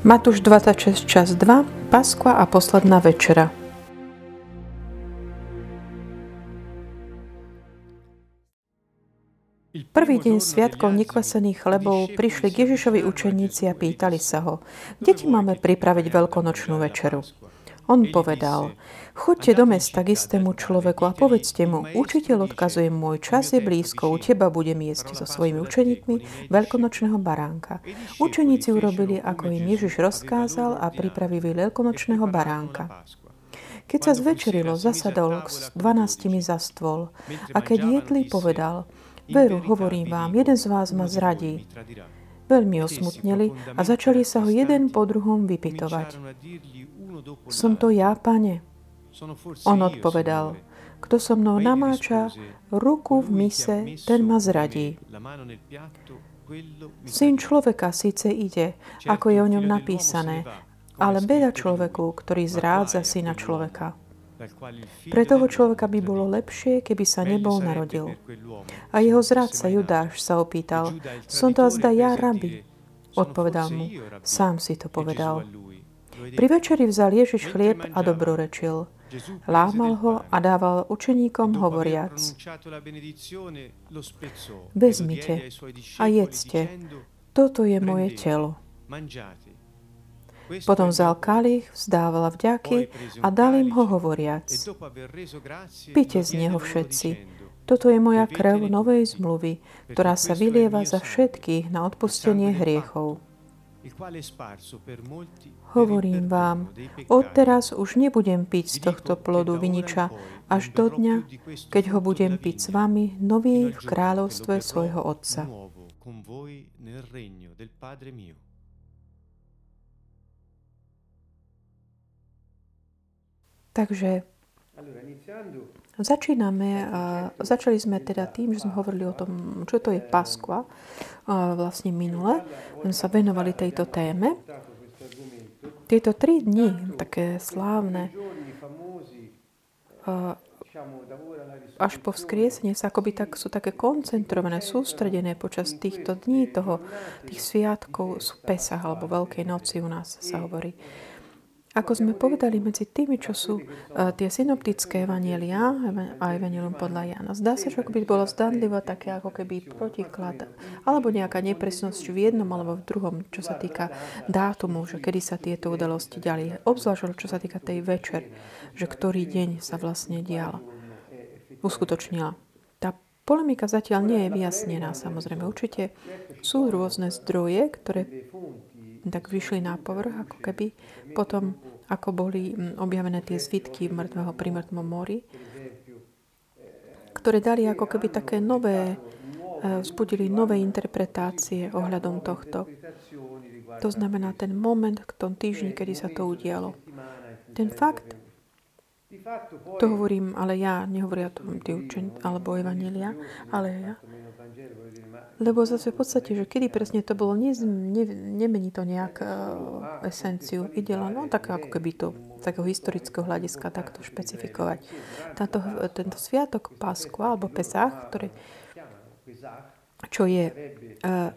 Matúš 26 čas 2, Paskva a posledná večera. Prvý deň sviatkov nekvasených chlebov prišli k Ježišovi učeníci a pýtali sa ho, kde ti máme pripraviť veľkonočnú večeru? On povedal, chodte do mesta k istému človeku a povedzte mu, učiteľ odkazuje, môj čas je blízko, u teba budem jesť so svojimi učeníkmi veľkonočného baránka. Učeníci urobili, ako im Ježiš rozkázal a pripravili veľkonočného baránka. Keď sa zvečerilo, zasadol s dvanáctimi za stôl a keď jedli, povedal, veru, hovorím vám, jeden z vás ma zradí. Veľmi osmutneli a začali sa ho jeden po druhom vypitovať. Som to ja, pane? On odpovedal, kto so mnou namáča ruku v mise, ten ma zradí. Syn človeka síce ide, ako je o ňom napísané, ale beda človeku, ktorý zrádza syna človeka. Pre toho človeka by bolo lepšie, keby sa nebol narodil. A jeho zradca Judáš sa opýtal, som to azda ja, rabi? Odpovedal mu, sám si to povedal. Pri večeri vzal Ježiš chlieb a dobrorečil. Lámal ho a dával učeníkom hovoriac. Vezmite a jedzte, toto je moje telo. Potom vzal kalich, vzdával vďaky a dal im ho hovoriac. Pite z neho všetci. Toto je moja krv novej zmluvy, ktorá sa vylieva za všetkých na odpustenie hriechov. Hovorím vám, odteraz už nebudem piť z tohto plodu viniča až do dňa, keď ho budem piť s vami nový v kráľovstve svojho Otca. Takže Začíname, začali sme teda tým, že sme hovorili o tom, čo to je Paskva, vlastne minule. Sme sa venovali tejto téme. Tieto tri dni, také slávne, až po vzkriesenie sa akoby tak, sú také koncentrované, sústredené počas týchto dní, toho, tých sviatkov, sú Pesach alebo Veľkej noci u nás sa hovorí. Ako sme povedali, medzi tými, čo sú uh, tie synoptické evanielia a evanielium podľa Jana, zdá sa, že by bolo zdanlivo také ako keby protiklad, alebo nejaká nepresnosť v jednom alebo v druhom, čo sa týka dátumu, že kedy sa tieto udalosti diali. Obzvlášť, čo sa týka tej večer, že ktorý deň sa vlastne dial, uskutočnila. Tá polemika zatiaľ nie je vyjasnená, samozrejme. Určite sú rôzne zdroje, ktoré tak vyšli na povrch, ako keby potom, ako boli objavené tie zvitky mŕtvého pri mŕtvom mori, ktoré dali ako keby také nové, e, vzbudili nové interpretácie ohľadom tohto. To znamená ten moment v tom týždni, kedy sa to udialo. Ten fakt, to hovorím, ale ja, nehovoria to tí učení, alebo evanelia, ale ja. Lebo zase v podstate, že kedy presne to bolo, ne, ne, nemení to nejak uh, esenciu. Ide len, no tak ako keby to takého historického hľadiska takto špecifikovať. Táto, tento sviatok Paskva alebo Pesach, ktorý, čo je uh,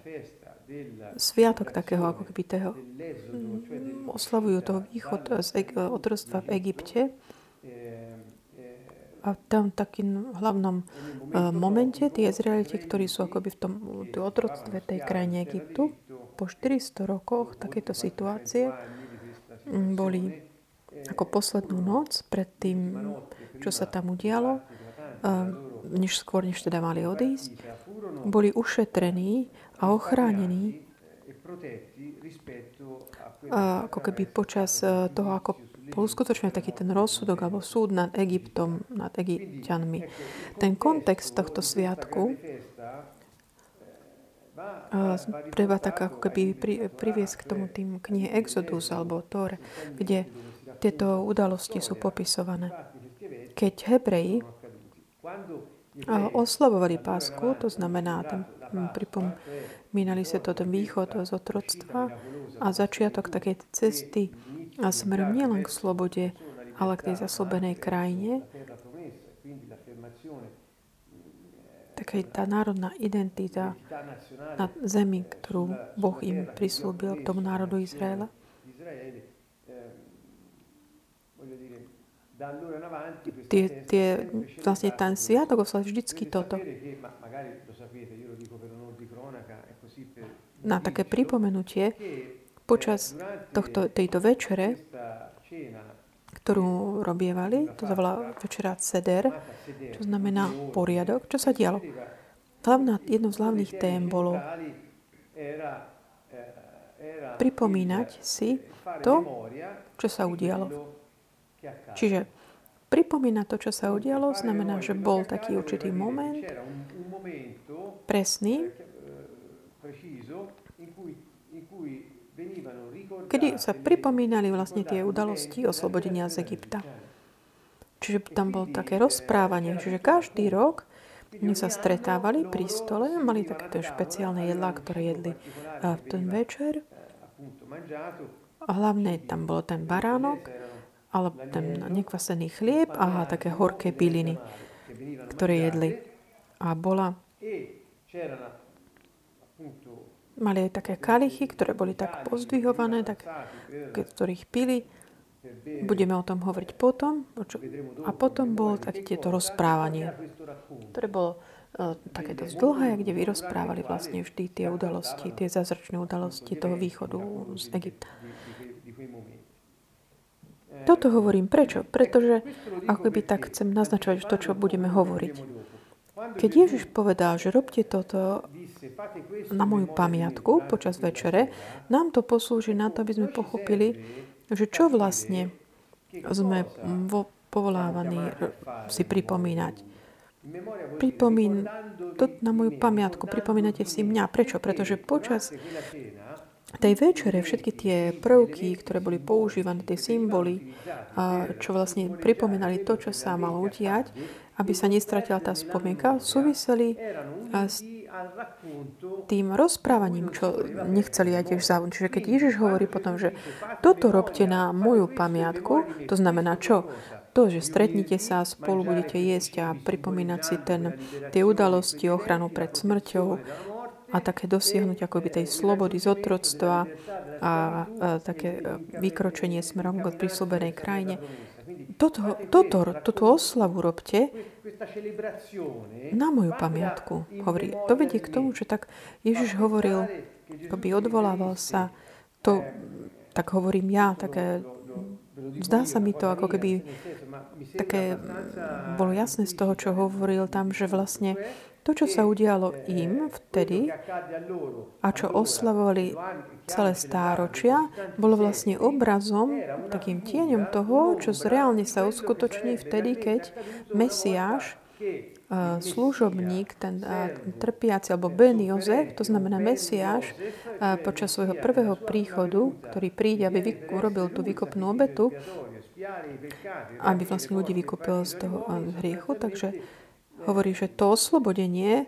sviatok takého ako keby toho, um, oslavujú toho východ z otrostva v Egypte, a tam takým hlavnom uh, momente tí Izraeliti, ktorí sú akoby v tom otroctve tej krajine Egyptu, po 400 rokoch takéto situácie boli ako poslednú noc pred tým, čo sa tam udialo, uh, než skôr, než teda mali odísť, boli ušetrení a ochránení uh, ako keby počas toho, ako bol skutočne taký ten rozsudok alebo súd nad Egyptom, nad Egyptianmi. Ten kontext tohto sviatku treba tak ako keby pri, priviesť k tomu tým knihe Exodus alebo Tor, kde tieto udalosti sú popisované. Keď Hebreji oslavovali pásku, to znamená, ten, pripomínali sa to ten východ z otroctva a začiatok takej cesty a smerom nielen k slobode, ale k tej zaslúbenej krajine, taká tá národná identita na zemi, ktorú Boh im prislúbil k tomu národu Izraela. tie, tie, vlastne ten sviatok oslav vždycky toto. Na také pripomenutie, počas tohto, tejto večere, ktorú robievali, to zavolá večera Seder, čo znamená poriadok, čo sa dialo. Hlavná, jedno z hlavných tém bolo pripomínať si to, čo sa udialo. Čiže pripomínať to, čo sa udialo, znamená, že bol taký určitý moment, presný, kedy sa pripomínali vlastne tie udalosti oslobodenia z Egypta. Čiže tam bolo také rozprávanie, čiže každý rok oni sa stretávali pri stole, mali také špeciálne jedlá, ktoré jedli v ten večer. A hlavne tam bol ten baránok, alebo ten nekvasený chlieb a také horké byliny, ktoré jedli. A bola Mali aj také kalichy, ktoré boli tak pozdvihované, tak, ktorých pili. Budeme o tom hovoriť potom. A potom bolo také tieto rozprávanie, ktoré bolo uh, také dosť dlhé, kde vyrozprávali vlastne vždy tie udalosti, tie zázračné udalosti toho východu z Egypta. Toto hovorím prečo? Pretože ako by tak chcem naznačovať to, čo budeme hovoriť. Keď Ježiš povedal, že robte toto na moju pamiatku počas večere, nám to poslúži na to, aby sme pochopili, že čo vlastne sme vo, povolávaní si pripomínať. Pripomín to na moju pamiatku, pripomínate si mňa. Prečo? Pretože počas tej večere všetky tie prvky, ktoré boli používané, tie symboly, čo vlastne pripomínali to, čo sa malo udiať, aby sa nestratila tá spomienka, súviseli s tým rozprávaním, čo nechceli aj tiež záujem. Čiže keď Ježiš hovorí potom, že toto robte na moju pamiatku, to znamená čo? To, že stretnite sa, spolu budete jesť a pripomínať si ten, tie udalosti, ochranu pred smrťou a také dosiahnuť akoby tej slobody z otroctva a, a také e, vykročenie smerom k prislúbenej krajine. Toto, toto, toto oslavu robte na moju pamiatku. Hovorí, to vedie k tomu, že tak Ježiš hovoril, by odvolával sa, to, tak hovorím ja, také, zdá sa mi to, ako keby také bolo jasné z toho, čo hovoril tam, že vlastne to, čo sa udialo im vtedy a čo oslavovali celé stáročia, bolo vlastne obrazom, takým tieňom toho, čo reálne sa uskutoční vtedy, keď Mesiáš, služobník, ten trpiaci, alebo Ben Jozef, to znamená Mesiáš, počas svojho prvého príchodu, ktorý príde, aby urobil tú vykopnú obetu, aby vlastne ľudí vykúpil z toho hriechu, takže hovorí, že to oslobodenie,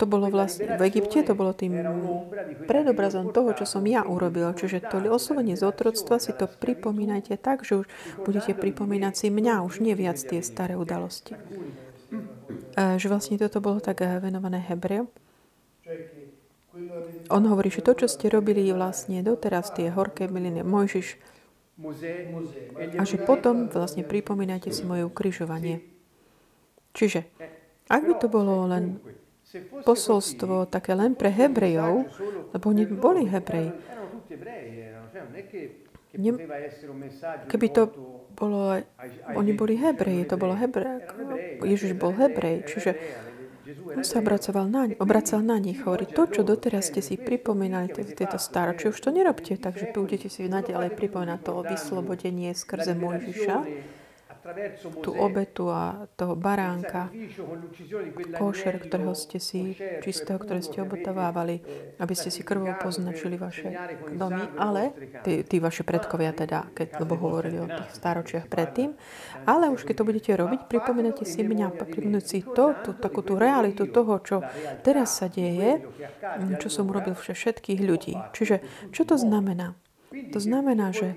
to bolo vlastne v Egypte, to bolo tým predobrazom toho, čo som ja urobil. Čiže to oslobodenie z otroctva si to pripomínajte tak, že už budete pripomínať si mňa, už nie viac tie staré udalosti. E, že vlastne toto bolo tak e, venované Hebreu. On hovorí, že to, čo ste robili vlastne doteraz, tie horké miliny, Mojžiš, a že potom vlastne pripomínate si moje ukrižovanie. Čiže ak by to bolo len posolstvo také len pre Hebrejov, lebo oni boli Hebreji, ne, keby to bolo, oni boli Hebreji, to bolo Hebrej, Ježiš bol Hebrej, čiže on sa obracoval na, obracal na nich, hovorí, to, čo doteraz ste si pripomínali, tieto staročie, už to nerobte, takže budete si naďalej pripomínať to vyslobodenie skrze Mojžiša, tú obetu a toho baránka, košer, ktorého ste si, čistého, ktoré ste obetovávali, aby ste si krvou poznačili vaše domy, ale tí, tí vaše predkovia teda, keď, lebo hovorili o tých staročiach predtým, ale už keď to budete robiť, pripomínate si mňa, pripomínate si to, tú, takú tú realitu toho, čo teraz sa deje, čo som urobil všetkých ľudí. Čiže, čo to znamená? To znamená, že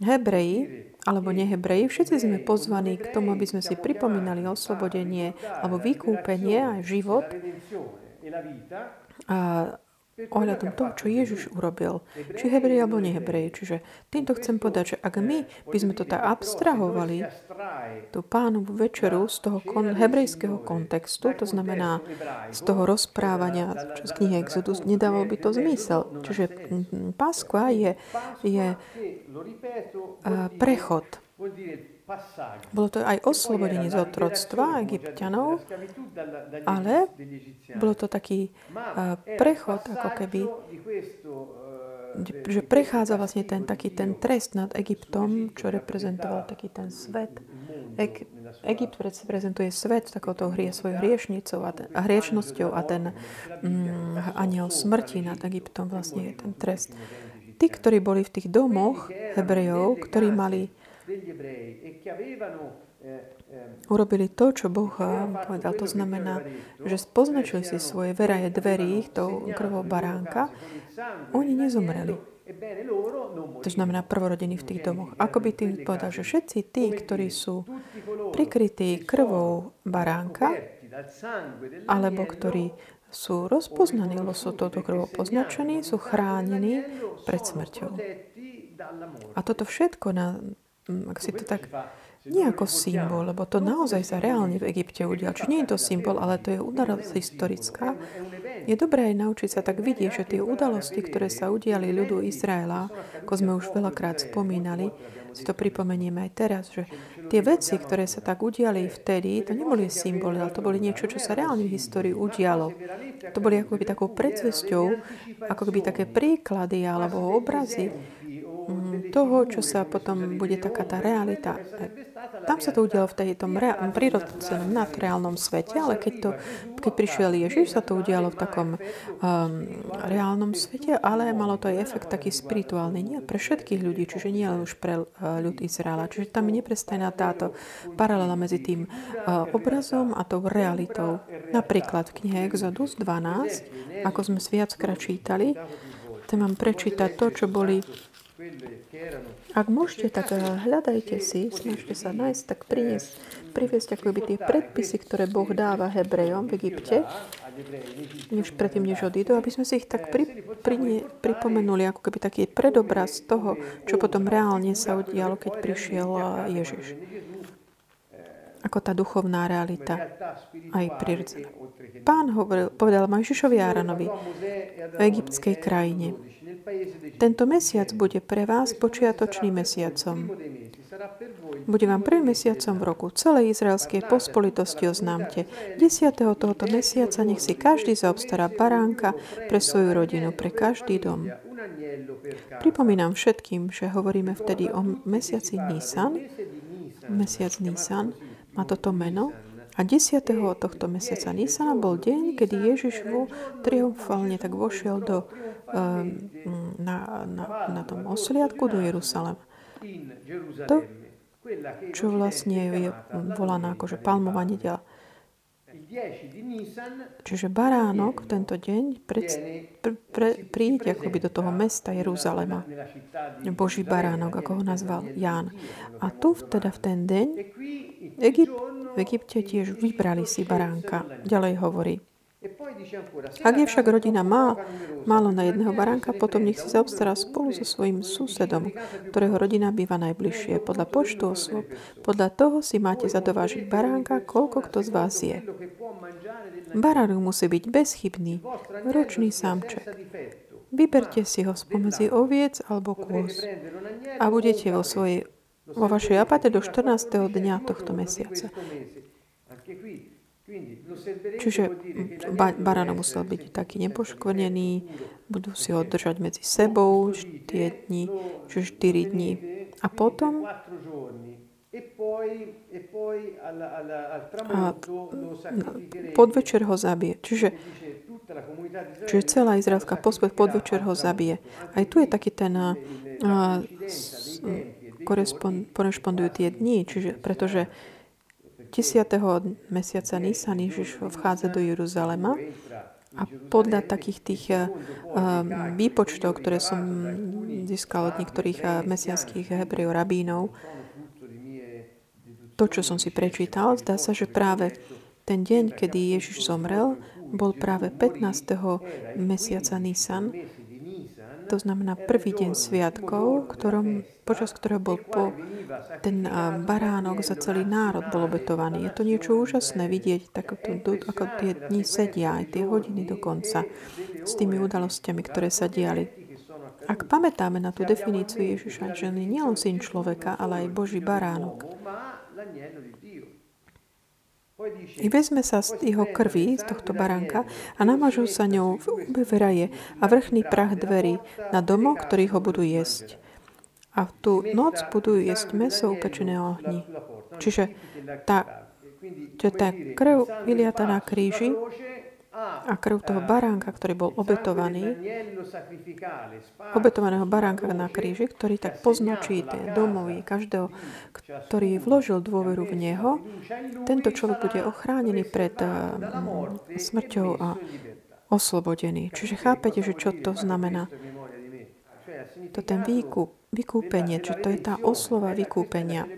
Hebreji alebo nehebreji, všetci sme pozvaní k tomu, aby sme si pripomínali oslobodenie alebo vykúpenie aj život. A ohľadom toho, čo Ježiš urobil. Či hebrej alebo nehebrej. Čiže týmto chcem povedať, že ak my by sme to tak abstrahovali, tú pánovu večeru z toho kon- hebrejského kontextu, to znamená z toho rozprávania z knihy Exodus, nedával by to zmysel. Čiže Páskva je, je prechod. Bolo to aj oslobodenie z otroctva egyptianov, ale bolo to taký prechod, ako keby že prechádza vlastne ten taký ten trest nad Egyptom, čo reprezentoval taký ten svet. Eg, Egypt reprezentuje svet takouto hrie, svojou hriešnicou a, ten, a hriešnosťou a ten mm, aniel smrti nad Egyptom vlastne je ten trest. Tí, ktorí boli v tých domoch Hebrejov, ktorí mali urobili to, čo Boh povedal. To znamená, že poznačili si svoje veraje dverí tou krvou baránka. Oni nezomreli. To znamená prvorodení v tých domoch. Ako by tým povedal, že všetci tí, ktorí sú prikrytí krvou baránka, alebo ktorí sú rozpoznaní, lebo sú touto krvou poznačení, sú chránení pred smrťou. A toto všetko na ak si to tak nie ako symbol, lebo to naozaj sa reálne v Egypte udial. Čiže nie je to symbol, ale to je udalosť historická. Je dobré aj naučiť sa tak vidieť, že tie udalosti, ktoré sa udiali ľudu Izraela, ako sme už veľakrát spomínali, si to pripomenieme aj teraz, že tie veci, ktoré sa tak udiali vtedy, to neboli symboly, ale to boli niečo, čo sa reálne v histórii udialo. To boli ako by takou predzvesťou, ako by také príklady alebo obrazy Mm, toho, čo sa potom bude taká tá realita. Tam sa to udialo v tej tom prírodzenom nadreálnom svete, ale keď, to, keď prišiel Ježiš, sa to udialo v takom um, reálnom svete, ale malo to aj efekt taký spirituálny, nie pre všetkých ľudí, čiže nie len už pre uh, ľud Izraela. Čiže tam je neprestajná táto paralela medzi tým uh, obrazom a tou realitou. Napríklad v knihe Exodus 12, ako sme si viackrát čítali, chcem vám prečítať to, čo boli ak môžete, tak eh, hľadajte si, snažte sa nájsť, tak priniesť, priviesť akoby tie predpisy, ktoré Boh dáva Hebrejom v Egypte, než predtým, než odídu, aby sme si ich tak pri, pri, pripomenuli, ako keby taký predobraz toho, čo potom reálne sa udialo, keď prišiel eh, Ježiš ako tá duchovná realita, aj prirodzená. Pán hovoril, povedal Mojžišovi Áranovi v egyptskej krajine, tento mesiac bude pre vás počiatočným mesiacom. Bude vám prvým mesiacom v roku. Celej izraelskej pospolitosti oznámte. 10. tohoto mesiaca nech si každý zaobstará baránka pre svoju rodinu, pre každý dom. Pripomínam všetkým, že hovoríme vtedy o mesiaci Nisan, mesiac Nisan, má toto meno. A 10. tohto mesiaca Nisana bol deň, kedy Ježiš triumfálne tak vošiel do, na, na, na tom osliadku do Jerusalema. To, čo vlastne je volaná akože palmová nedela. Čiže baránok tento deň pred, pre, pre, príde akoby do toho mesta Jeruzalema. Boží baránok, ako ho nazval Ján. A tu teda v ten deň Egypt, v Egypte tiež vybrali si baránka. Ďalej hovorí. Ak je však rodina má málo na jedného baránka, potom nech si zaobstará spolu so svojím susedom, ktorého rodina býva najbližšie. Podľa počtu osôb, podľa toho si máte zadovážiť baránka, koľko kto z vás je. Baránok musí byť bezchybný, ročný samček. Vyberte si ho spomedzi oviec alebo kôz a budete vo svojej vo vašej apate do 14. dňa tohto mesiaca. Čiže ba- baránok musel byť taký nepoškvrnený, budú si ho držať medzi sebou tie dni, čiže 4 dní. A potom a podvečer ho zabije. Čiže, čiže celá izraelská pospäť podvečer ho zabije. Aj tu je taký ten uh, korešpondujú tie dni, čiže, pretože 10. mesiaca Nisan Ježiš vchádza do Jeruzalema a podľa takých tých uh, výpočtov, ktoré som získal od niektorých uh, mesianských hebrejov, rabínov, to, čo som si prečítal, zdá sa, že práve ten deň, kedy Ježiš zomrel, bol práve 15. mesiaca Nisan, to znamená prvý deň sviatkov, ktorom, počas ktorého bol po, ten baránok za celý národ bol obetovaný. Je to niečo úžasné vidieť, tak, ako tie dni sedia, aj tie hodiny dokonca, s tými udalosťami, ktoré sa diali. Ak pamätáme na tú definíciu Ježiša, že on je nielen syn človeka, ale aj Boží baránok. I vezme sa z jeho krvi, z tohto baránka a namažú sa ňou v veraje a vrchný prach dverí na domoch, ktorí ho budú jesť. A v tú noc budú jesť meso upečené ohni. Čiže tá, tá krv vyliata na kríži a krv toho baránka, ktorý bol obetovaný, obetovaného baránka na kríži, ktorý tak poznačí tie každého, ktorý vložil dôveru v Neho, tento človek bude ochránený pred smrťou a oslobodený. Čiže chápete, že čo to znamená? To ten výkup, vykúpenie, čiže to je tá oslova vykúpenia.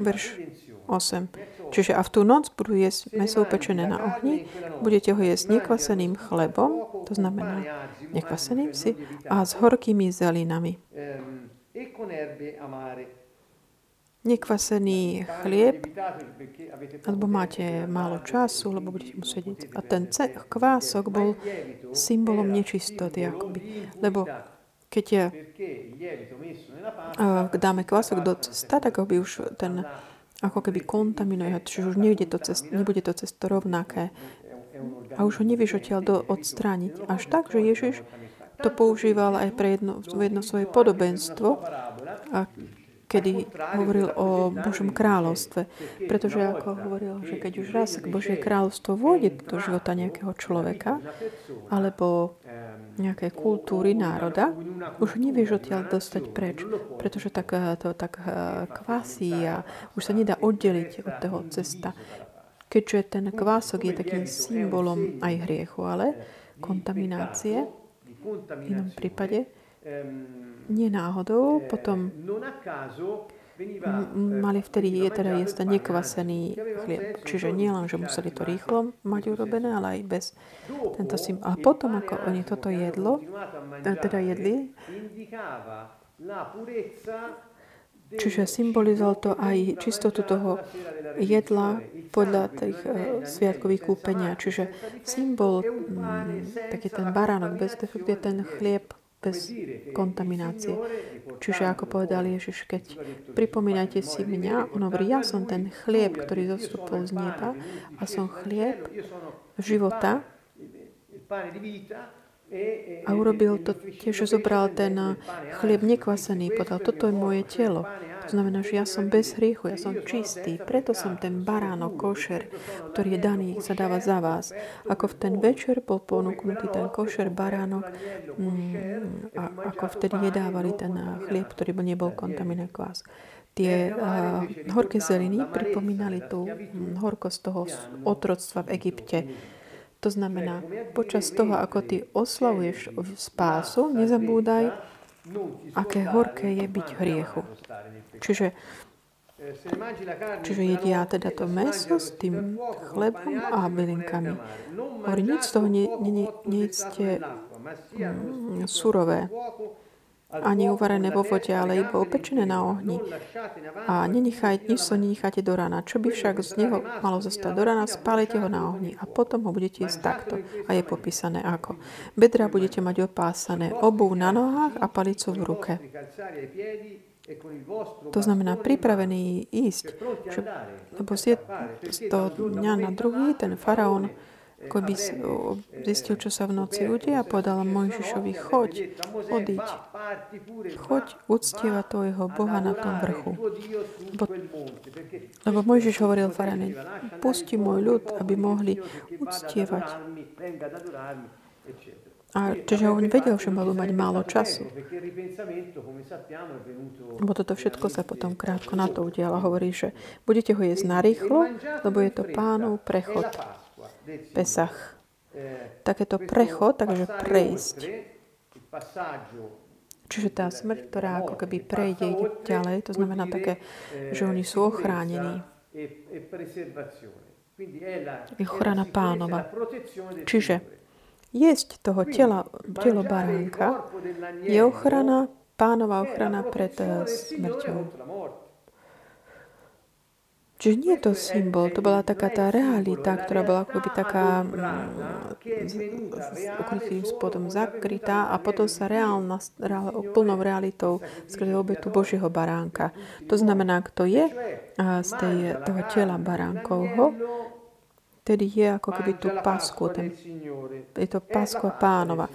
Verš 8. Čiže a v tú noc budú jesť meso upečené na ohni, budete ho jesť nekvaseným chlebom, to znamená nekvaseným si, a s horkými zelinami. Nekvasený chlieb, alebo máte málo času, lebo budete musieť jesť. A ten kvások bol symbolom nečistoty, akoby. Lebo keď je, dáme kvások do cesta, tak by už ten ako keby kontaminuje ho, čiže už nebude to, cest, nebude to cesto rovnaké. A už ho nevieš odtiaľ do, odstrániť. Až tak, že Ježiš to používal aj pre jedno, jedno svoje podobenstvo, a kedy hovoril o Božom kráľovstve. Pretože ako hovoril, že keď už raz Božie kráľovstvo vôjde do života nejakého človeka, alebo nejakej kultúry národa, už nevieš odtiaľ dostať preč, pretože tak, eh, to tak eh, kvasí a už sa nedá oddeliť od toho cesta. Keďže ten kvások je takým symbolom aj hriechu, ale kontaminácie, v inom prípade, nie potom mali vtedy je teda jesť nekvasený chlieb. Čiže nie len, že museli to rýchlo mať urobené, ale aj bez tento sim. A potom, ako oni toto jedlo, teda jedli, Čiže symbolizoval to aj čistotu toho jedla podľa tých uh, sviatkových kúpenia. Čiže symbol, taký ten baránok bez defektu je ten chlieb bez kontaminácie. Čiže ako povedal Ježiš, keď pripomínajte si mňa, on hovorí, ja som ten chlieb, ktorý zostupol z neba a som chlieb života a urobil to tiež, že zobral ten chlieb nekvasený, povedal, toto je moje telo. To znamená, že ja som bez hriechu, ja som čistý, preto som ten baránok, košer, ktorý je daný, sa dáva za vás. Ako v ten večer bol ponúknutý ten košer, baránok, mm, a ako vtedy jedávali ten chlieb, ktorý nebol kontaminovaný kvás. Tie uh, horké zeliny pripomínali tú hm, horkosť toho otroctva v Egypte. To znamená, počas toho, ako ty oslavuješ spásu, nezabúdaj, aké horké je byť hriechu. Čiže, čiže jedia teda to meso s tým chlebom a bylinkami. Hovorí, nič z toho ne, ne, ne, nejedzte mm, surové ani uvarené vo vode, ale iba opečené na ohni. A nenechaj, nič sa nenecháte do rana. Čo by však z neho malo zostať do rana, spálite ho na ohni a potom ho budete jesť takto. A je popísané ako. Bedra budete mať opásané, obu na nohách a palicu v ruke. To znamená pripravený ísť. Čo, lebo z, toho dňa na druhý ten faraón ako by zistil, čo sa v noci udeje a povedal Mojžišovi, choď, odiť, choď uctievať tvojho Boha na tom vrchu. Lebo, lebo Mojžiš hovoril Farane, pusti môj ľud, aby mohli uctievať. A čiže on vedel, že majú mať málo času. Lebo toto všetko sa potom krátko na to udialo. Hovorí, že budete ho jesť narýchlo, lebo je to pánov prechod. Pesach. Takéto prechod, takže prejsť. Čiže tá smrť, ktorá ako keby prejde ďalej, to znamená také, že oni sú ochránení. Je ochrana pánova. Čiže jesť toho tela, telo baránka je ochrana, pánova ochrana pred eh, smrťou. Čiže nie je to symbol, to bola taká tá realita, ktorá bola akoby taká mm, ukrytým spodom zakrytá a potom sa reálna, reál, plnou realitou skrze obetu Božieho baránka. To znamená, kto je? Z tej, toho tela baránkovho, tedy je ako keby tú pasku, ten, je to paskva pánova.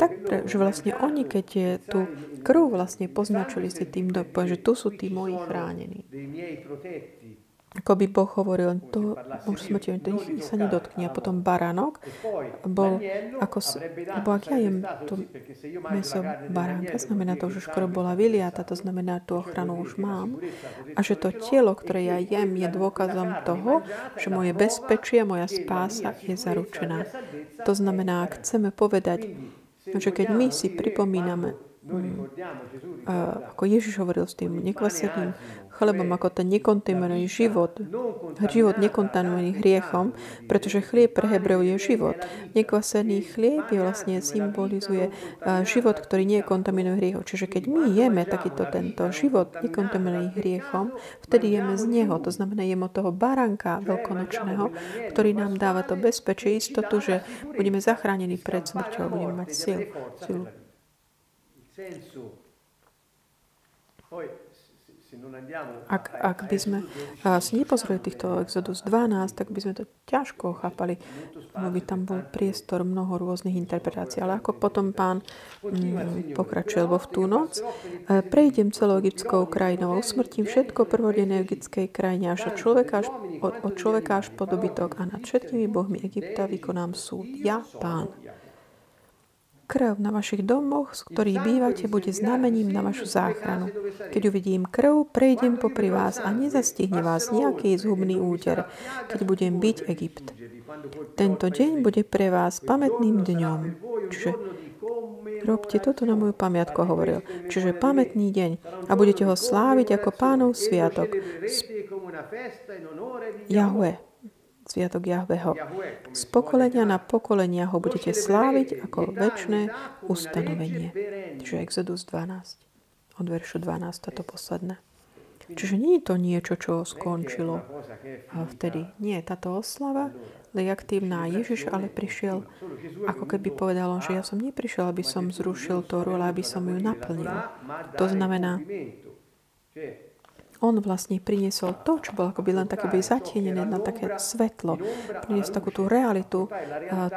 Tak, že vlastne oni, keď je tú krv vlastne poznačili si tým, že tu sú tí moji chránení. Ako by Boh hovoril, to môžu smrti, to ich sa nedotkne. A potom baránok bol ako, lebo ak ja jem to meso baránka, znamená to, že skoro bola vyliata, to znamená, tú ochranu už mám. A že to telo, ktoré ja jem, je dôkazom toho, že moje bezpečie, moja spása je zaručená. To znamená, ak chceme povedať, že keď my si pripomíname mm, ako Ježiš hovoril s tým nekvaseným chlebom ako ten nekontaminovaný život. Život nekontaminovaný hriechom, pretože chlieb pre Hebreu je život. Nekvasený chlieb je vlastne symbolizuje život, ktorý nie je kontaminovaný hriechom. Čiže keď my jeme takýto tento život nekontaminovaný hriechom, vtedy jeme z neho. To znamená, jeme od toho baranka veľkonočného, ktorý nám dáva to bezpečie, istotu, že budeme zachránení pred smrťou, budeme mať sil. silu. Ak, ak by sme si nepozreli týchto Exodus 12, tak by sme to ťažko chápali, lebo by tam bol priestor mnoho rôznych interpretácií. Ale ako potom pán mm, pokračuje, lebo v tú noc e, prejdem celou egyptskou krajinou usmrtím všetko prvodené egyptskej krajine až od človeka až, od, od človeka až po a nad všetkými bohmi Egypta vykonám súd. Ja, pán. Krv na vašich domoch, z ktorých bývate, bude znamením na vašu záchranu. Keď uvidím krv, prejdem popri vás a nezastihne vás nejaký zhubný úder, keď budem byť Egypt. Tento deň bude pre vás pamätným dňom. Čiže robte toto na moju pamiatku, hovoril. Čiže pamätný deň a budete ho sláviť ako pánov sviatok. Jahwe. Sviatok Jahveho. Z pokolenia na pokolenia ho budete sláviť ako väčšie ustanovenie. Čiže Exodus 12. Od veršu 12, toto posledné. Čiže nie je to niečo, čo skončilo vtedy. Nie, táto oslava je aktívna. Ježiš ale prišiel, ako keby povedal, že ja som neprišiel, aby som zrušil to ale aby som ju naplnil. To znamená, on vlastne priniesol to, čo bolo akoby len také zatienené na také svetlo. Priniesol takú tú realitu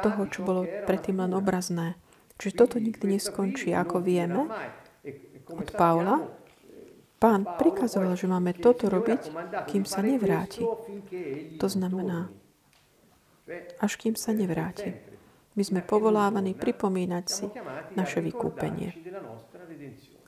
toho, čo bolo predtým len obrazné. Čiže toto nikdy neskončí. Ako vieme od Paula, pán prikazoval, že máme toto robiť, kým sa nevráti. To znamená, až kým sa nevráti. My sme povolávaní pripomínať si naše vykúpenie.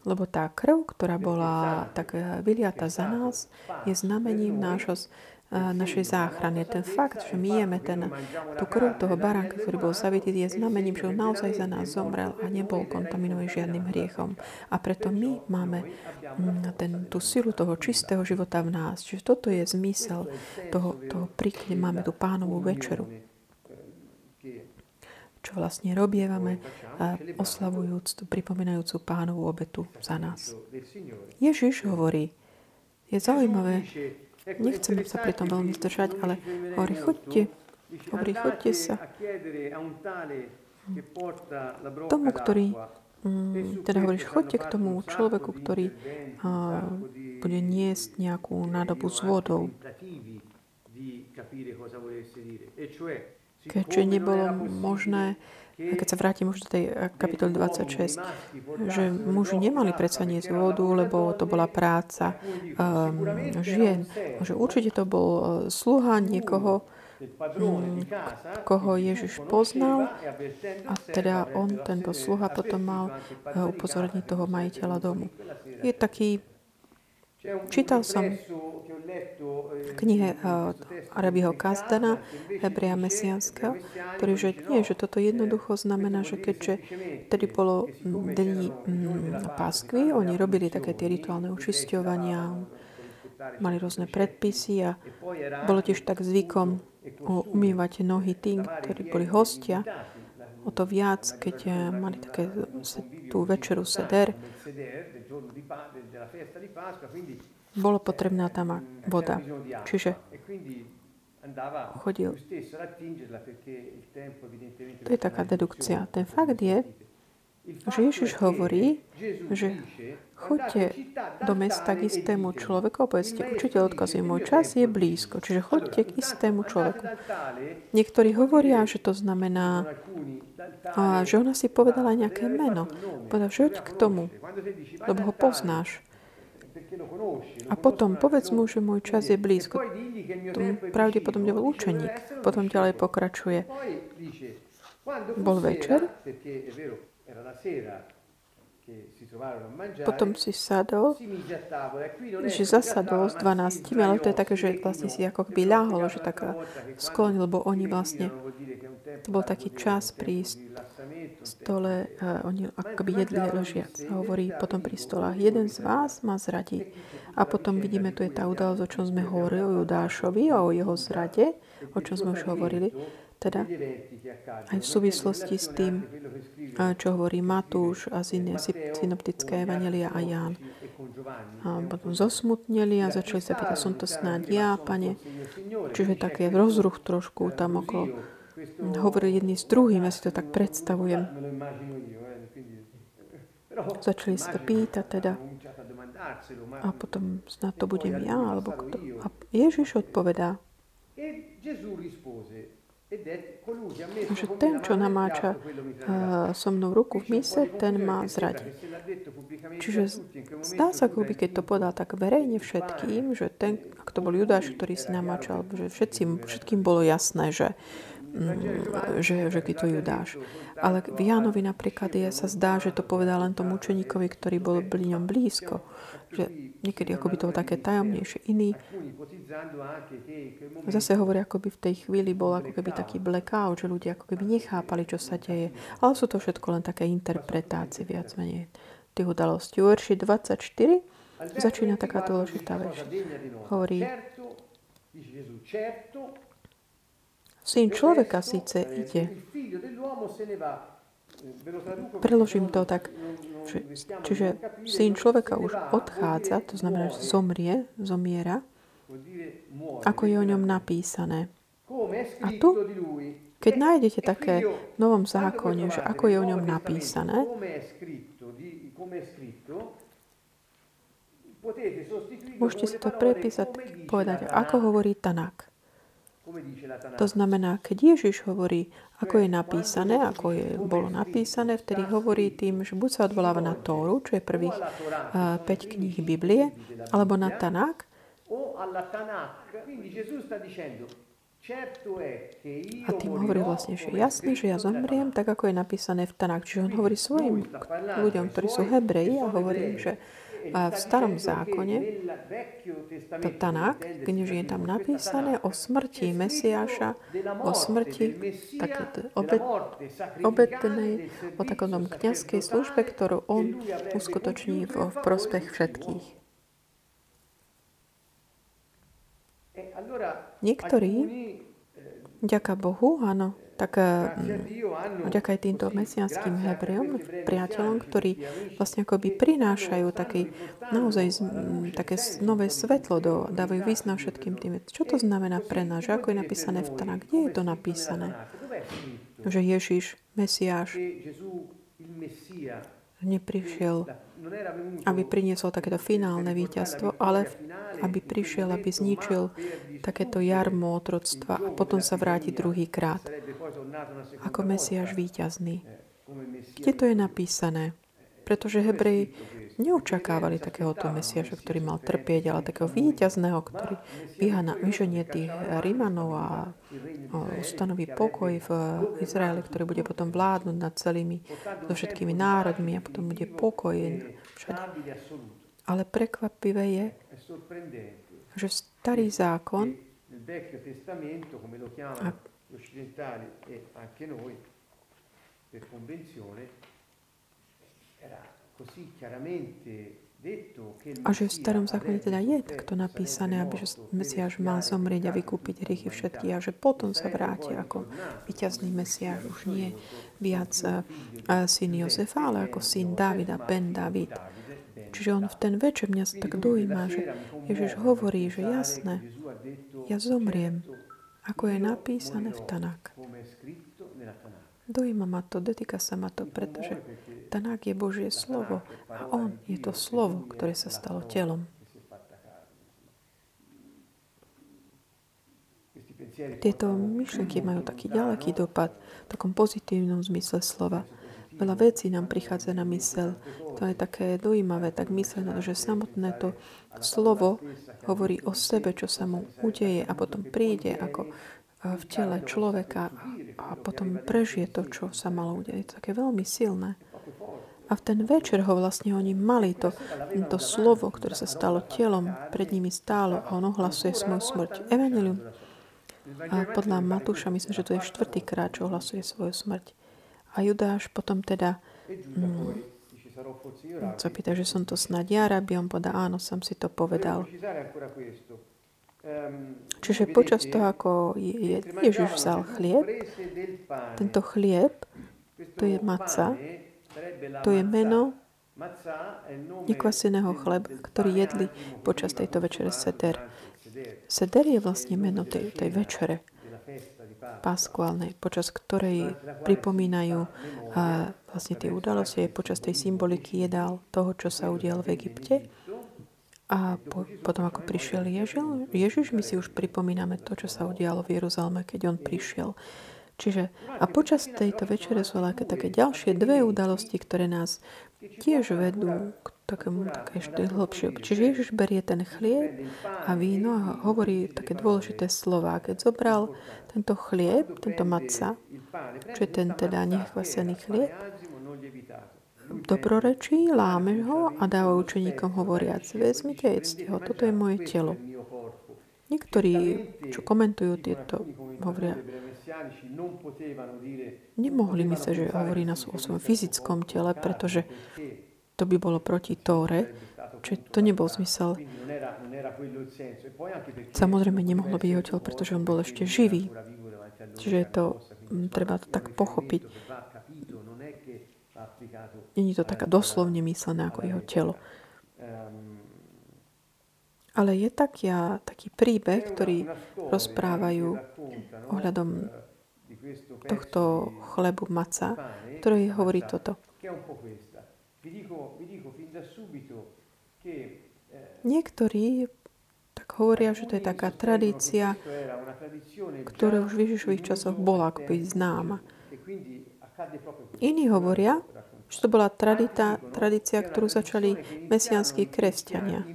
Lebo tá krv, ktorá bola tak eh, vyliata za nás, je znamením nášho, eh, našej záchrany. Ten fakt, že my jeme ten, tú krv toho baránka, ktorý bol zavitý, je znamením, že on naozaj za nás zomrel a nebol kontaminovaný žiadnym hriechom. A preto my máme mm, ten, tú silu toho čistého života v nás. Čiže toto je zmysel toho, toho príkne. Máme tú pánovú večeru čo vlastne robievame, oslavujúc, pripomínajúcu pánovú obetu za nás. Ježiš hovorí, je zaujímavé, nechcem sa pri tom veľmi zdržať, ale hovorí, chodte, hovorí, chodte sa tomu, ktorý mm, teda hovoríš, chodte k tomu človeku, ktorý uh, bude niesť nejakú nádobu s vodou keďže nebolo možné, keď sa vrátim už do tej eh, kapitoly 26, že muži nemali predsa niesť vodu, lebo to bola práca um, žien. Že určite to bol eh, sluha niekoho, um, koho Ježiš poznal a teda on, tento sluha, potom mal uh, upozorniť toho majiteľa domu. Je taký Čítal som v knihe uh, Arabiho Kazdana, Hebrea Mesianského, ktorý že nie, že toto jednoducho znamená, že keďže tedy bolo dní mm, páskvy, oni robili také tie rituálne očisťovania, mali rôzne predpisy a bolo tiež tak zvykom umývať nohy tým, ktorí boli hostia. O to viac, keď eh, mali také tú večeru seder, bolo potrebná tam voda. Čiže chodil. To je taká dedukcia. Ten fakt je, že Ježiš hovorí, že choďte do mesta k istému človeku a povedzte, učiteľ odkazuje, môj čas je blízko. Čiže choďte k istému človeku. Niektorí hovoria, že to znamená, a že ona si povedala nejaké meno. Povedal, že k tomu, lebo ho poznáš. A potom povedz mu, že môj čas je blízko. Tomu pravdepodobne bol učeník. Potom ďalej pokračuje. Bol večer. Potom si sadol, že zasadol s 12, ale to je také, že vlastne si ako keby ľahol, že tak sklonil, lebo oni vlastne, to bol taký čas pri stole, uh, oni ako keby jedli ležiac. A hovorí potom pri stolách, jeden z vás ma zradí. A potom vidíme, tu je tá udalosť, o čom sme hovorili, o Judášovi a o jeho zrade, o čom sme už hovorili. Teda aj v súvislosti s tým, čo hovorí Matúš a synoptické evanelia a Ján. A potom zosmutneli a začali sa pýtať, som to snáď ja, pane. Čiže také rozruch trošku tam okolo. Hovorili jedný s druhým, ja si to tak predstavujem. Začali sa to pýtať teda. A potom snad to budem ja, alebo kto. A Ježiš odpovedá. Že ten, čo namáča uh, so mnou ruku v mise, ten má zradiť. Čiže zdá sa, ako by keď to podal tak verejne všetkým, že ten, ak to bol Judáš, ktorý si namáčal, že všetkým, všetkým bolo jasné, že Mm, že, že keď to Judáš. Ale v Jánovi napríklad je, sa zdá, že to povedal len tomu učeníkovi, ktorý bol pri ňom blízko. Že niekedy ako by to také tajomnejšie. Iný zase hovorí, ako by v tej chvíli bol ako keby taký blackout, že ľudia ako keby nechápali, čo sa deje. Ale sú to všetko len také interpretácie viac menej tých udalostí. U verši 24 začína taká dôležitá vec. Hovorí, Syn človeka síce ide. Preložím to tak, že, čiže syn človeka už odchádza, to znamená, že zomrie, zomiera, ako je o ňom napísané. A tu, keď nájdete také v Novom zákone, že ako je o ňom napísané, môžete si to prepísať, povedať, ako hovorí Tanak. To znamená, keď Ježiš hovorí, ako je napísané, ako je, bolo napísané, vtedy hovorí tým, že buď sa odvoláva na Tóru, čo je prvých uh, 5 kníh Biblie, alebo na Tanák. A tým hovorí vlastne, že jasné, že ja zomriem, tak ako je napísané v Tanák. Čiže on hovorí svojim ľuďom, ktorí sú Hebreji a hovorí, že v starom zákone, to Tanák, keď je tam napísané o smrti Mesiáša, o smrti obet, obetnej, o takom kniazkej službe, ktorú on uskutoční v, v prospech všetkých. Niektorí, ďaká Bohu, áno, tak mm, vďaka aj týmto mesianským Hebrejom, priateľom, ktorí vlastne akoby prinášajú taký, naozaj také nové svetlo, do, dávajú význam všetkým tým. Čo to znamená pre nás? Ako je napísané v Tana? Kde je to napísané? Že Ježiš, Mesiáš, neprišiel, aby priniesol takéto finálne víťazstvo, ale aby prišiel, aby zničil takéto jarmo otroctva a potom sa vráti druhý krát. Ako Mesiáš víťazný. Kde to je napísané? Pretože Hebreji neočakávali takéhoto Mesiaša, ktorý mal trpieť, ale takého víťazného, ktorý vyhana, vyženie tých Rímanov a ustanoví pokoj v Izraeli, ktorý bude potom vládnuť nad celými, so všetkými národmi a potom bude pokoj všade. Ale prekvapivé je, že starý zákon a per convenzione era A že v starom zákone teda je takto napísané, aby že Mesiáš mal zomrieť a vykúpiť hriechy všetky a že potom sa vráti ako vyťazný Mesiáš, už nie viac uh, syn Jozefa, ale ako syn Davida, Ben David. Čiže on v ten večer mňa tak dojíma, že Ježiš hovorí, že jasné, ja zomriem, ako je napísané v Tanák. Dojíma ma to, dotýka sa ma to, pretože Tanák je Božie slovo a On je to slovo, ktoré sa stalo telom. Tieto myšlienky majú taký ďaleký dopad v takom pozitívnom zmysle slova. Veľa vecí nám prichádza na mysel. To je také dojímavé, tak myslené, že samotné to slovo hovorí o sebe, čo sa mu udeje a potom príde ako v tele človeka a potom prežije to, čo sa malo udiať. Je to také veľmi silné. A v ten večer ho vlastne oni mali to, to slovo, ktoré sa stalo telom, pred nimi stálo a on ohlasuje svoju smrť. Evangelium. A podľa Matúša myslím, že to je štvrtýkrát, čo ohlasuje svoju smrť. A Judáš potom teda mm, sa pýta, že som to snad ja, rabi, on podá, áno, som si to povedal. Čiže počas toho, ako je, Ježiš vzal chlieb, tento chlieb, to je maca, to je meno nekvaseného chleba, ktorý jedli počas tejto večere seder. Seder je vlastne meno tej, tej večere paskuálnej, počas ktorej pripomínajú a vlastne tie udalosti, počas tej symboliky jedál toho, čo sa udial v Egypte a po, potom, ako prišiel Ježil, Ježiš, my si už pripomíname to, čo sa udialo v Jeruzaleme, keď on prišiel. Čiže, a počas tejto večere sú ale také ďalšie dve udalosti, ktoré nás tiež vedú k takému také ešte hlbšie. Čiže Ježiš berie ten chlieb a víno a hovorí také dôležité slova. Keď zobral tento chlieb, tento maca, čo je ten teda nechvasený chlieb, dobrorečí, láme ho a dáva učeníkom hovoriac, vezmite, jedzte ho, toto je moje telo. Niektorí, čo komentujú tieto, hovoria, nemohli myslieť, že hovorí nás o svojom fyzickom tele, pretože to by bolo proti Tóre, čiže to nebol zmysel. Samozrejme nemohlo byť jeho telo, pretože on bol ešte živý. Čiže to, treba to tak pochopiť. Není to taká doslovne myslené ako jeho telo. Ale je tak ja, taký príbeh, ktorý rozprávajú ohľadom tohto chlebu maca, ktorý hovorí toto. Niektorí tak hovoria, že to je taká tradícia, ktorá už v Ježišových časoch bola akoby známa. Iní hovoria, že to bola tradita, tradícia, ktorú začali mesianskí kresťania.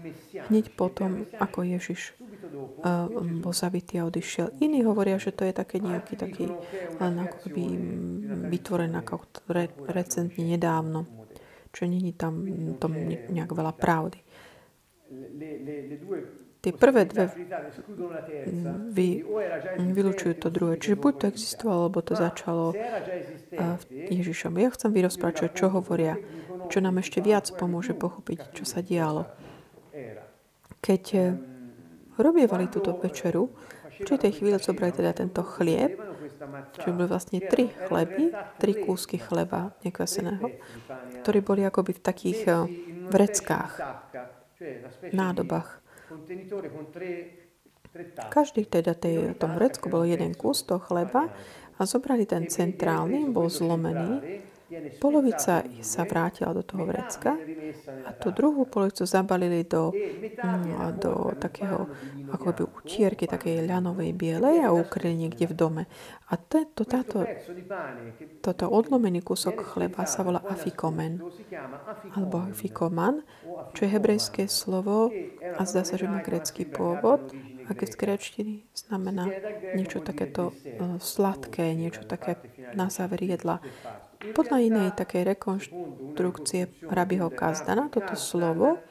Hneď potom, ako Ježiš uh, bol zabitý a odišiel. Iní hovoria, že to je také nejaký taký len ako keby vytvorené ako re, recentne nedávno. Čo není tam tom nejak veľa pravdy. Tie prvé dve vy, vylúčujú to druhé. Čiže buď to existovalo, alebo to začalo Ježišom. Ja chcem vyrozprávať, čo hovoria, čo nám ešte viac pomôže pochopiť, čo sa dialo. Keď eh, robievali túto večeru, v tej chvíli zobrali teda tento chlieb, čo boli vlastne tri chleby, tri kúsky chleba nekvaseného, ktorí boli akoby v takých eh, vreckách, nádobách. Každý teda tej, tom vrecku bol jeden kus toho chleba a zobrali ten centrálny, bol zlomený Polovica sa vrátila do toho vrecka a tú druhú polovicu zabalili do, mm, do takého akoby utierky, takej ľanovej bielej a ukryli niekde v dome. A tento, táto, toto odlomený kúsok chleba sa volá afikomen alebo afikoman, čo je hebrejské slovo a zdá sa, že má grecký pôvod a keď z gréčtiny znamená niečo takéto uh, sladké, niečo také na záver jedla. Podľa inej takej rekonštrukcie rabiho Kazdana, toto slovo,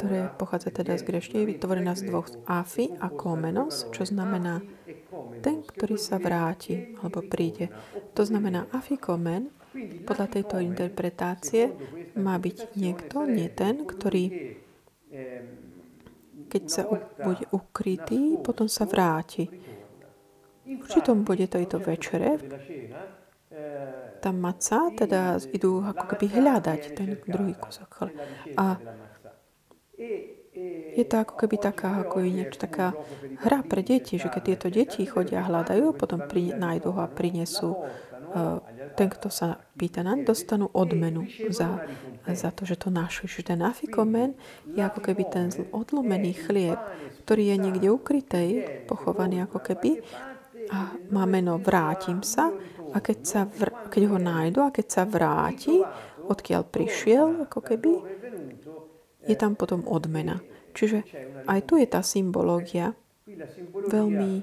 ktoré pochádza teda z greštiny, je vytvorené z dvoch afi a komenos, čo znamená ten, ktorý sa vráti alebo príde. To znamená afikomen, podľa tejto interpretácie, má byť niekto, nie ten, ktorý keď sa u, bude ukrytý, potom sa vráti. V určitom bode tejto večere tá maca, teda idú ako keby hľadať ten druhý kúsok. A je to ako keby taká, ako je niečo, taká hra pre deti, že keď tieto deti chodia hľadajú, potom pri, nájdu ho a prinesú uh, ten, kto sa pýta naň, dostanú odmenu za, za to, že to našli. Čiže ten afikomen je ako keby ten odlomený chlieb, ktorý je niekde ukrytej, pochovaný ako keby a má meno Vrátim sa a keď, sa vr- keď ho nájdu a keď sa vráti, odkiaľ prišiel, ako keby, je tam potom odmena. Čiže aj tu je tá symbológia veľmi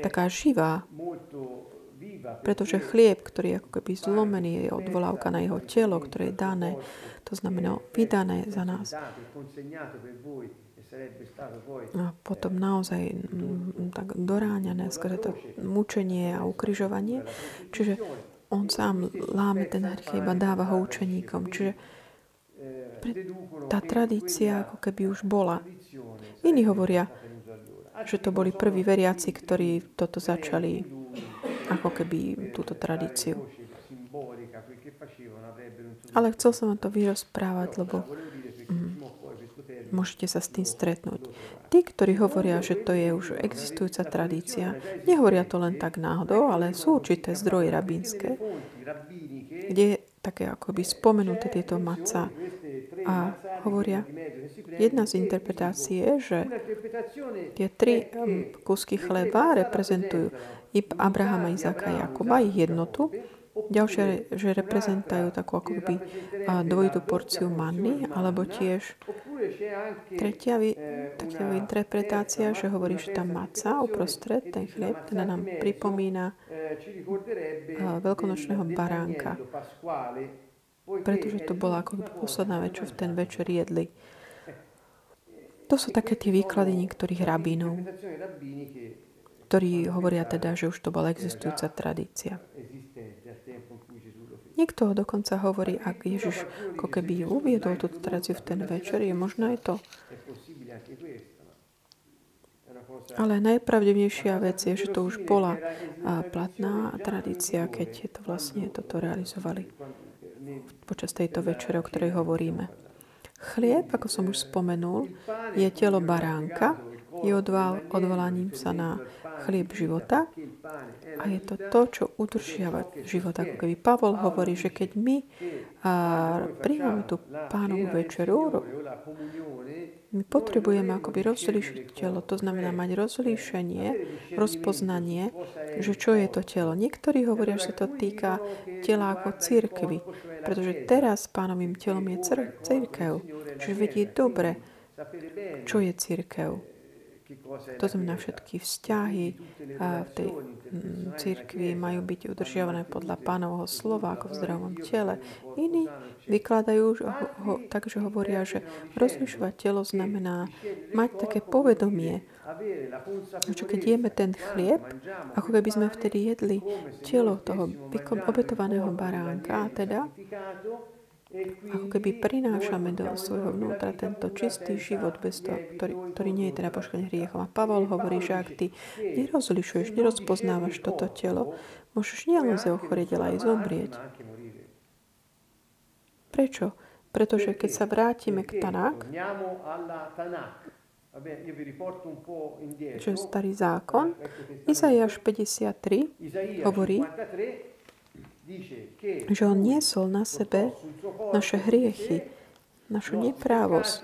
taká živá, pretože chlieb, ktorý je ako keby zlomený, je odvolávka na jeho telo, ktoré je dané, to znamená vydané za nás. A potom naozaj mm, tak doráňané skrze to mučenie a ukrižovanie. Čiže on sám láme ten chlieb a dáva ho učeníkom. Čiže tá tradícia ako keby už bola. Iní hovoria, že to boli prví veriaci, ktorí toto začali ako keby túto tradíciu. Ale chcel som vám to vyrozprávať, lebo môžete sa s tým stretnúť. Tí, ktorí hovoria, že to je už existujúca tradícia, nehovoria to len tak náhodou, ale sú určité zdroje rabínske, kde je také akoby spomenuté tieto maca a hovoria, jedna z interpretácií je, že tie tri um, kusky chleba reprezentujú Abrahama, Izáka a Jakoba, ich jednotu. Ďalšie, že reprezentajú takú ako by dvojitú porciu manny, alebo tiež tretia taká interpretácia, že hovorí, že tá maca uprostred, ten chlieb, teda nám pripomína veľkonočného baránka pretože to bola ako posledná čo v ten večer jedli. To sú také tie výklady niektorých rabínov, ktorí hovoria teda, že už to bola existujúca tradícia. Niekto dokonca hovorí, ak Ježiš ako keby uviedol túto tradíciu v ten večer, je možno aj to. Ale najpravdivnejšia vec je, že to už bola platná tradícia, keď to vlastne toto realizovali počas tejto večere, o ktorej hovoríme. Chlieb, ako som už spomenul, je telo baránka, je odval, odvolaním sa na chlieb života a je to to, čo udržiava život. Ako keby Pavol hovorí, že keď my príjmame tú pánovú večeru, my potrebujeme akoby rozlíšiť telo, to znamená mať rozlíšenie, rozpoznanie, že čo je to telo. Niektorí hovoria, že sa to týka tela ako církvy, pretože teraz pánovým telom je církev. Čiže vedieť dobre, čo je církev. To znamená, všetky vzťahy v tej mm, církvi majú byť udržiavané podľa pánovho slova, ako v zdravom tele. Iní vykladajú ho, ho, tak, že hovoria, že rozlišovať telo znamená mať také povedomie, že keď jeme ten chlieb, ako keby sme vtedy jedli telo toho obetovaného baránka, teda ako keby prinášame do svojho vnútra tento čistý život, bez toho, ktorý, ktorý nie je teda poškodený hriechom. A Pavol hovorí, že ak ty nerozlišuješ, nerozpoznávaš toto telo, môžeš nielen ochorieť, ale aj zomrieť. Prečo? Pretože keď sa vrátime k Tanák, čo je starý zákon, Izaiáš 53 hovorí, že on niesol na sebe naše hriechy, našu neprávosť,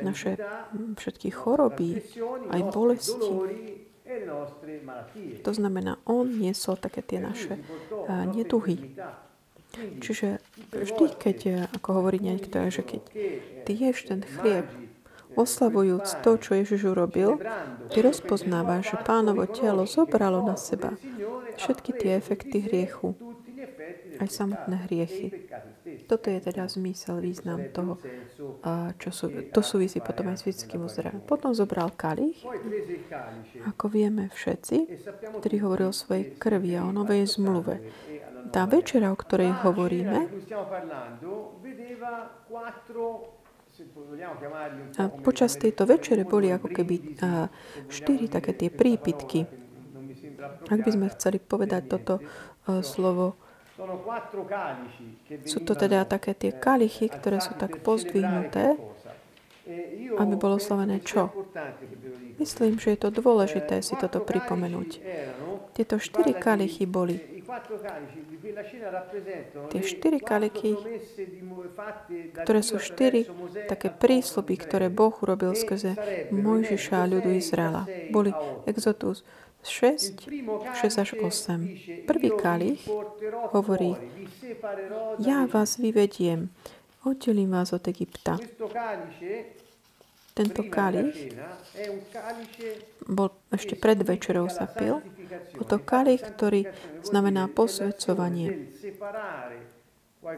naše všetky choroby, aj bolesti. To znamená, on niesol také tie naše neduhy. Čiže vždy, keď, ako hovorí niekto, že keď ty ješ ten chlieb, oslavujúc to, čo Ježiš urobil, ty rozpoznávaš, že pánovo telo zobralo na seba všetky tie efekty hriechu aj samotné hriechy. Toto je teda zmysel, význam toho, čo sú, to súvisí potom aj s fyzickým uzdravím. Potom zobral kalich, ako vieme všetci, ktorý hovoril o svojej krvi a o novej zmluve. tá večera, o ktorej hovoríme, a počas tejto večere boli ako keby a, štyri také tie prípitky. Ak by sme chceli povedať toto a, slovo, sú to teda také tie kalichy, ktoré sú tak pozdvihnuté, aby bolo slovené čo? Myslím, že je to dôležité si toto pripomenúť. Tieto štyri kalichy boli. Tie štyri kaliky, ktoré sú štyri také prísľuby, ktoré Boh urobil skrze Mojžiša a ľudu Izraela, boli Exodus 6, 6 až 8. Prvý kalich hovorí, ja vás vyvediem, oddelím vás od Egypta. Tento kalich bol ešte pred večerou sa pil. to kalich, ktorý znamená posvedcovanie.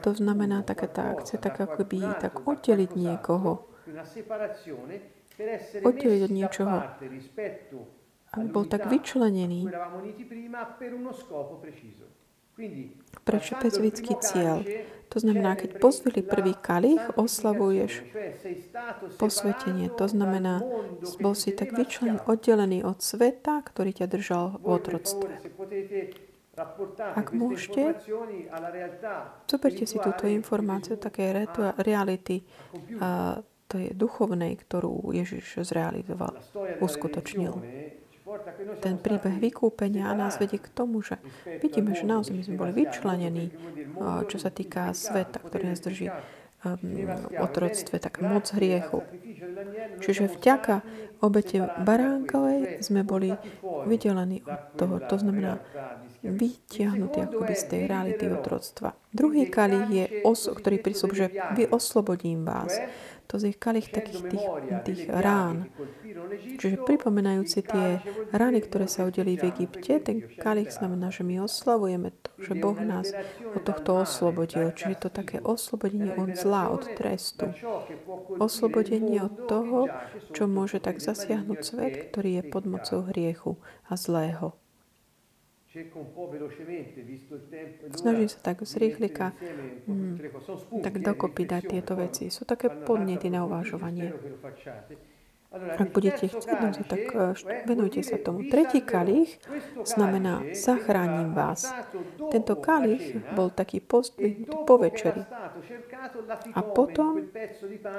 To znamená taká tá akcia, tak ako by tak oddeliť niekoho. Oddeliť od niečoho. Bol tak vyčlenený pre špecifický cieľ. To znamená, keď pozvili prvý kalich, oslavuješ posvetenie. To znamená, bol si tak vyčlen, oddelený od sveta, ktorý ťa držal v otroctve. Ak môžete, zoberte si túto informáciu také reality, a to je duchovnej, ktorú Ježiš zrealizoval, uskutočnil ten príbeh vykúpenia nás vedie k tomu, že vidíme, že naozaj my sme boli vyčlenení, čo sa týka sveta, ktorý nás drží v otroctve, tak moc hriechu. Čiže vďaka obete baránkovej sme boli vydelení od toho. To znamená vytiahnutí akoby z tej reality otroctva. Druhý kalich je os, ktorý prísľub, že vy oslobodím vás. To kalich takých tých, tých rán. Čiže pripomínajúci tie rany, ktoré sa udeli v Egypte, ten kalich znamená, že my oslavujeme to, že Boh nás od tohto oslobodil. Čiže to také oslobodenie od zla, od trestu. Oslobodenie od toho, čo môže tak zasiahnuť svet, ktorý je pod mocou hriechu a zlého. Snažím sa tak z rýchlika mm, tak dokopy dať tieto veci. Sú také podnety na uvažovanie. Ak budete chcieť naozaj, tak eh, venujte sa tomu. Tretí kalich znamená zachránim vás. Tento kalich bol taký pozdvihnutý po večeri. A potom,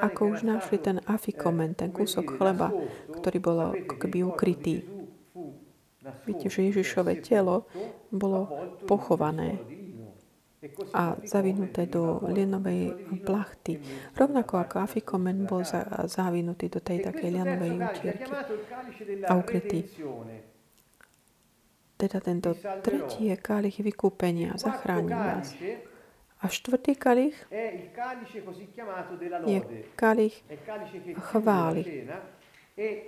ako už našli ten afikomen, ten kúsok chleba, ktorý bol ako keby ukrytý, Viete, že Ježišové telo bolo pochované a zavinuté do lienovej plachty. Rovnako ako afikomen bol zavinutý do tej takej lienovej utierky a ukrytý. Teda tento tretí je kalich vykúpenia, zachráni vás. A štvrtý kalich je kalich chvály.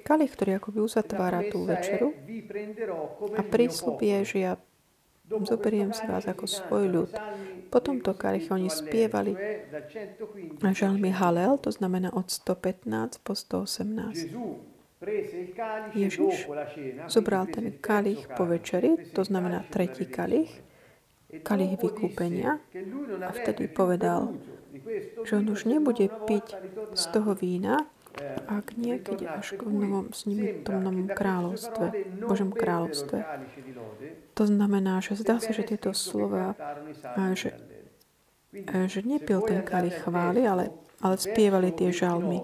Kalich, ktorý akoby uzatvára tú večeru a prísľub je, že ja zoberiem si vás ako svoj ľud. Po tomto kalich oni spievali žalmy Halel, to znamená od 115 po 118. Ježiš zobral ten kalich po večeri, to znamená tretí kalich, kalich vykúpenia a vtedy povedal, že on už nebude piť z toho vína, až k s nimi v novom kráľovstve, Božom kráľovstve. To znamená, že zdá sa, že tieto slova, že, že nepil ten kalich chvály, ale, ale spievali tie žalmy.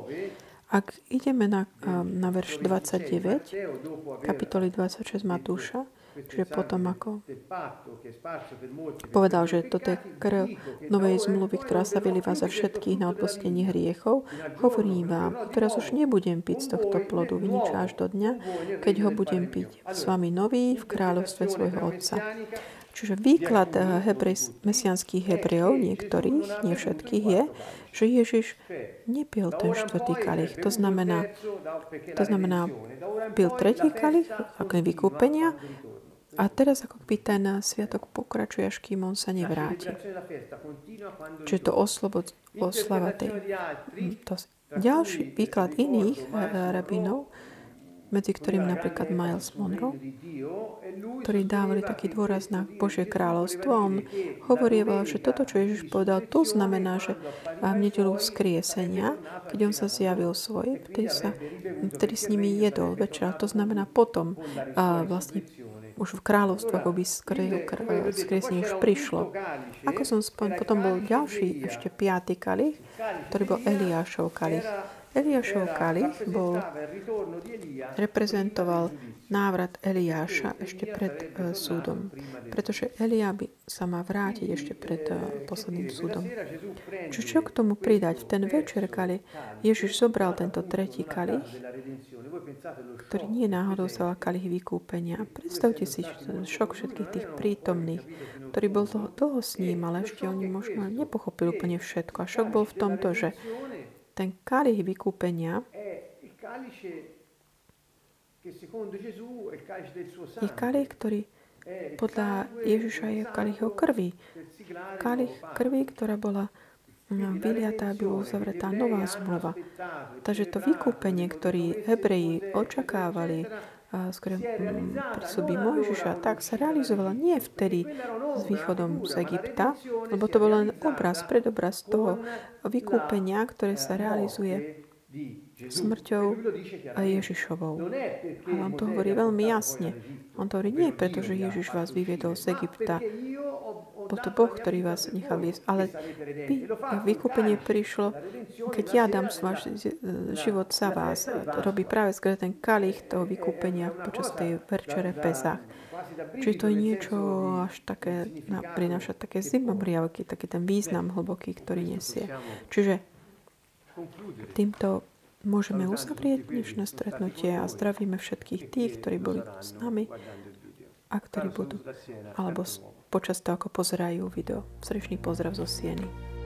Ak ideme na, na verš 29, kapitoly 26 Matúša, Čiže potom ako povedal, že toto je krv novej zmluvy, ktorá sa vylieva za všetkých na odpustenie hriechov, hovorím vám, teraz už nebudem piť z tohto plodu viniča až do dňa, keď ho budem piť s vami nový v kráľovstve svojho Otca. Čiže výklad eh, hebrej, mesianských Hebrejov, niektorých, nie všetkých, je, že Ježiš nepil ten štvrtý kalich. To znamená, to znamená, pil tretí kalich, ako vykúpenia, a teraz ako by ten sviatok pokračuje, až kým on sa nevráti. Čiže to oslobod, oslava tej... To, ďalší výklad iných rabinov, medzi ktorými napríklad Miles Monroe, ktorí dávali taký dôraz na Božie kráľovstvo. On hovorieval, že toto, čo Ježiš povedal, to znamená, že v nedelu skriesenia, keď on sa zjavil svoje, vtedy, sa, vtedy s nimi jedol večera. To znamená potom a vlastne už v kráľovstve ako by skriesenie už prišlo. Ako som spomenul, potom bol ďalší, ešte piatý kalich, ktorý bol Eliášov kalich. Eliášov kalich bol, reprezentoval návrat Eliáša ešte pred uh, súdom. Pretože Elia by sa má vrátiť ešte pred uh, posledným súdom. Čo, čo k tomu pridať? V ten večer, kali Ježiš zobral tento tretí kalich, ktorý nie náhodou sa kalich vykúpenia. Predstavte si šok všetkých tých prítomných, ktorý bol toho, dlho s ním, ale ešte oni možno nepochopili úplne všetko. A šok bol v tomto, že ten kalich vykúpenia je kalich, ktorý podľa Ježiša je kalich o krvi. Kalich krvi, ktorá bola vyliatá, aby bola uzavretá nová zmluva. Takže to vykúpenie, ktoré Hebreji očakávali, skôr prísobí Mojžiša, tak sa realizovalo nie vtedy s východom z Egypta, lebo to bol len obraz, predobraz toho vykúpenia, ktoré sa realizuje smrťou Ježišovou. A on to hovorí veľmi jasne. On to hovorí nie preto, že Ježiš vás vyviedol z Egypta, bol to Boh, ktorý vás nechal viesť. Ale vy, vykúpenie prišlo, keď ja dám váš život za vás. Robí práve skôr ten kalich toho vykúpenia počas tej večere Pesach. Čiže to je niečo až také, prináša také zimomriavky, taký ten význam hlboký, ktorý nesie. Čiže týmto môžeme uzavrieť dnešné stretnutie a zdravíme všetkých tých, ktorí boli s nami a ktorí budú, alebo počas toho, ako pozerajú video. Srdečný pozdrav zo Sieny.